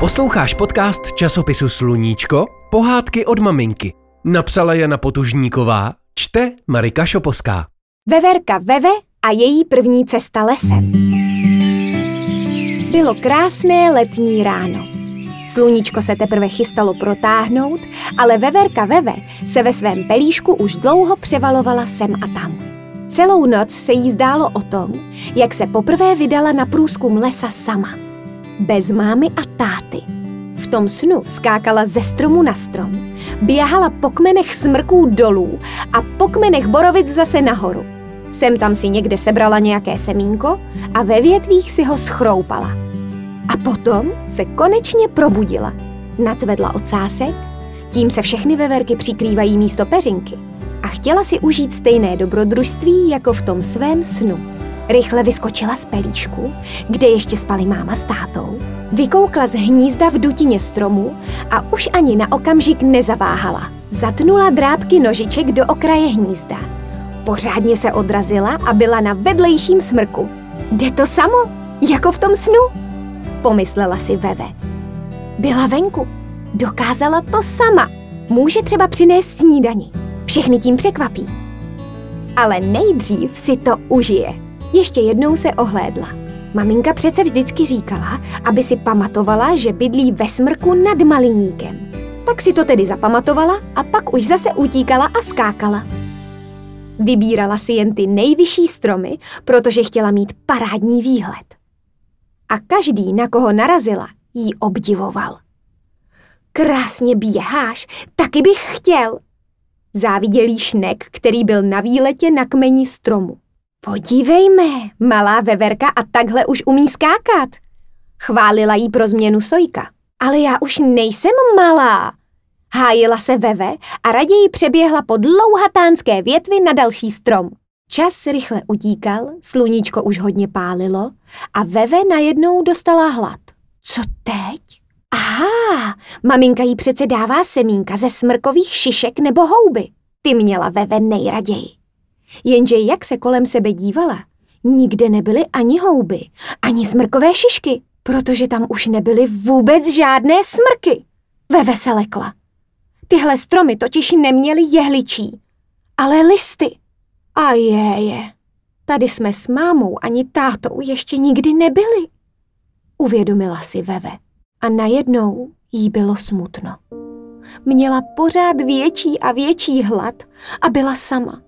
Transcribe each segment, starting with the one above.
Posloucháš podcast časopisu Sluníčko? Pohádky od maminky. Napsala Jana Potužníková, čte Marika Šoposká. Veverka Veve a její první cesta lesem. Bylo krásné letní ráno. Sluníčko se teprve chystalo protáhnout, ale Veverka Veve se ve svém pelíšku už dlouho převalovala sem a tam. Celou noc se jí zdálo o tom, jak se poprvé vydala na průzkum lesa sama. Bez mámy a táty. V tom snu skákala ze stromu na strom, běhala po kmenech smrků dolů a po kmenech borovic zase nahoru. Sem tam si někde sebrala nějaké semínko a ve větvích si ho schroupala. A potom se konečně probudila. Nacvedla ocásek, tím se všechny veverky přikrývají místo peřinky a chtěla si užít stejné dobrodružství jako v tom svém snu. Rychle vyskočila z pelíšku, kde ještě spali máma s tátou, vykoukla z hnízda v dutině stromu a už ani na okamžik nezaváhala. Zatnula drápky nožiček do okraje hnízda. Pořádně se odrazila a byla na vedlejším smrku. Jde to samo, jako v tom snu, pomyslela si Veve. Byla venku, dokázala to sama. Může třeba přinést snídani. Všechny tím překvapí. Ale nejdřív si to užije. Ještě jednou se ohlédla. Maminka přece vždycky říkala, aby si pamatovala, že bydlí ve smrku nad maliníkem. Tak si to tedy zapamatovala a pak už zase utíkala a skákala. Vybírala si jen ty nejvyšší stromy, protože chtěla mít parádní výhled. A každý, na koho narazila, jí obdivoval. Krásně běháš, taky bych chtěl, závidělý šnek, který byl na výletě na kmeni stromu. Podívejme, malá veverka a takhle už umí skákat. Chválila jí pro změnu Sojka. Ale já už nejsem malá. Hájila se Veve a raději přeběhla po dlouhatánské větvi na další strom. Čas rychle utíkal, sluníčko už hodně pálilo a Veve najednou dostala hlad. Co teď? Aha, maminka jí přece dává semínka ze smrkových šišek nebo houby. Ty měla Veve nejraději. Jenže jak se kolem sebe dívala, nikde nebyly ani houby, ani smrkové šišky, protože tam už nebyly vůbec žádné smrky. Veve se lekla. Tyhle stromy totiž neměly jehličí, ale listy. A je, je. Tady jsme s mámou ani tátou ještě nikdy nebyli. Uvědomila si Veve. A najednou jí bylo smutno. Měla pořád větší a větší hlad a byla sama.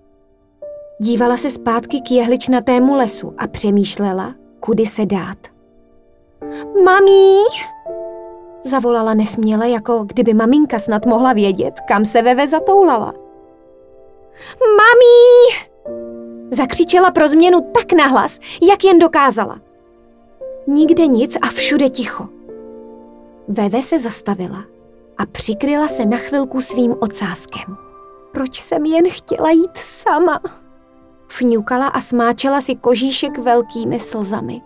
Dívala se zpátky k jehličnatému lesu a přemýšlela, kudy se dát. Mami! Zavolala nesměle, jako kdyby maminka snad mohla vědět, kam se Veve zatoulala. Mami! Zakřičela pro změnu tak nahlas, jak jen dokázala. Nikde nic a všude ticho. Veve se zastavila a přikryla se na chvilku svým ocáskem. Proč jsem jen chtěla jít sama? Fňukala a smáčela si kožíšek velkými slzami.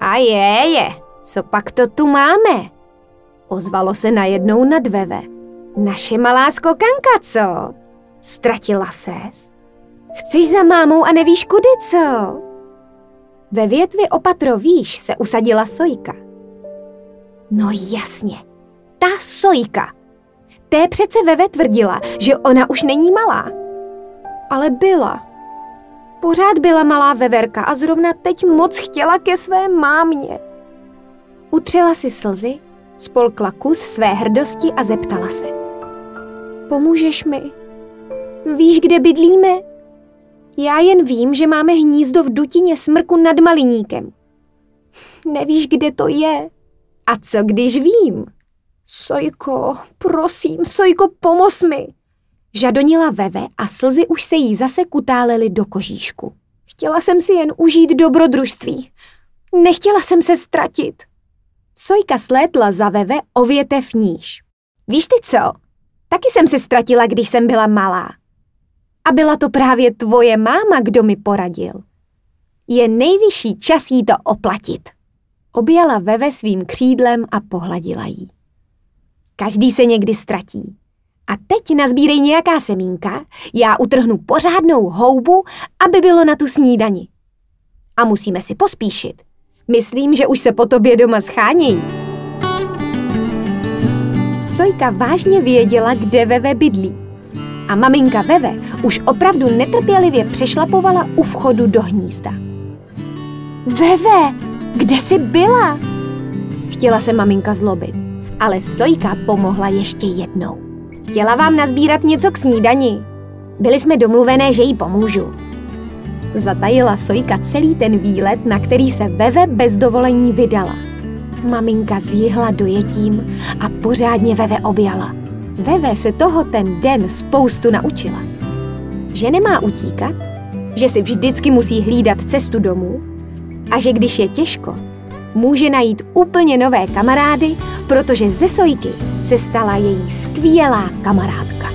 A je, je, co pak to tu máme? Ozvalo se najednou nad Veve. Naše malá skokanka, co? Ztratila ses? Chceš za mámou a nevíš kudy, co? Ve větvi opatro výš se usadila Sojka. No jasně, ta Sojka. Té přece Veve tvrdila, že ona už není malá. Ale byla. Pořád byla malá veverka a zrovna teď moc chtěla ke své mámě. Utřela si slzy, spolkla kus své hrdosti a zeptala se. Pomůžeš mi? Víš, kde bydlíme? Já jen vím, že máme hnízdo v dutině smrku nad Maliníkem. Nevíš, kde to je? A co když vím? Sojko, prosím, Sojko, pomoz mi. Žadonila Veve a slzy už se jí zase kutálely do kožíšku. Chtěla jsem si jen užít dobrodružství. Nechtěla jsem se ztratit. Sojka slétla za Veve o větev níž. Víš ty co? Taky jsem se ztratila, když jsem byla malá. A byla to právě tvoje máma, kdo mi poradil. Je nejvyšší čas jí to oplatit. Objala Veve svým křídlem a pohladila jí. Každý se někdy ztratí. A teď nazbírej nějaká semínka, já utrhnu pořádnou houbu, aby bylo na tu snídani. A musíme si pospíšit. Myslím, že už se po tobě doma schánějí. Sojka vážně věděla, kde Veve bydlí. A maminka Veve už opravdu netrpělivě přešlapovala u vchodu do hnízda. Veve, kde jsi byla? Chtěla se maminka zlobit, ale Sojka pomohla ještě jednou. Chtěla vám nazbírat něco k snídani. Byli jsme domluvené, že jí pomůžu. Zatajila Sojka celý ten výlet, na který se Veve bez dovolení vydala. Maminka zjihla dojetím a pořádně Veve objala. Veve se toho ten den spoustu naučila. Že nemá utíkat, že si vždycky musí hlídat cestu domů a že když je těžko, může najít úplně nové kamarády, protože ze Sojky se stala její skvělá kamarádka.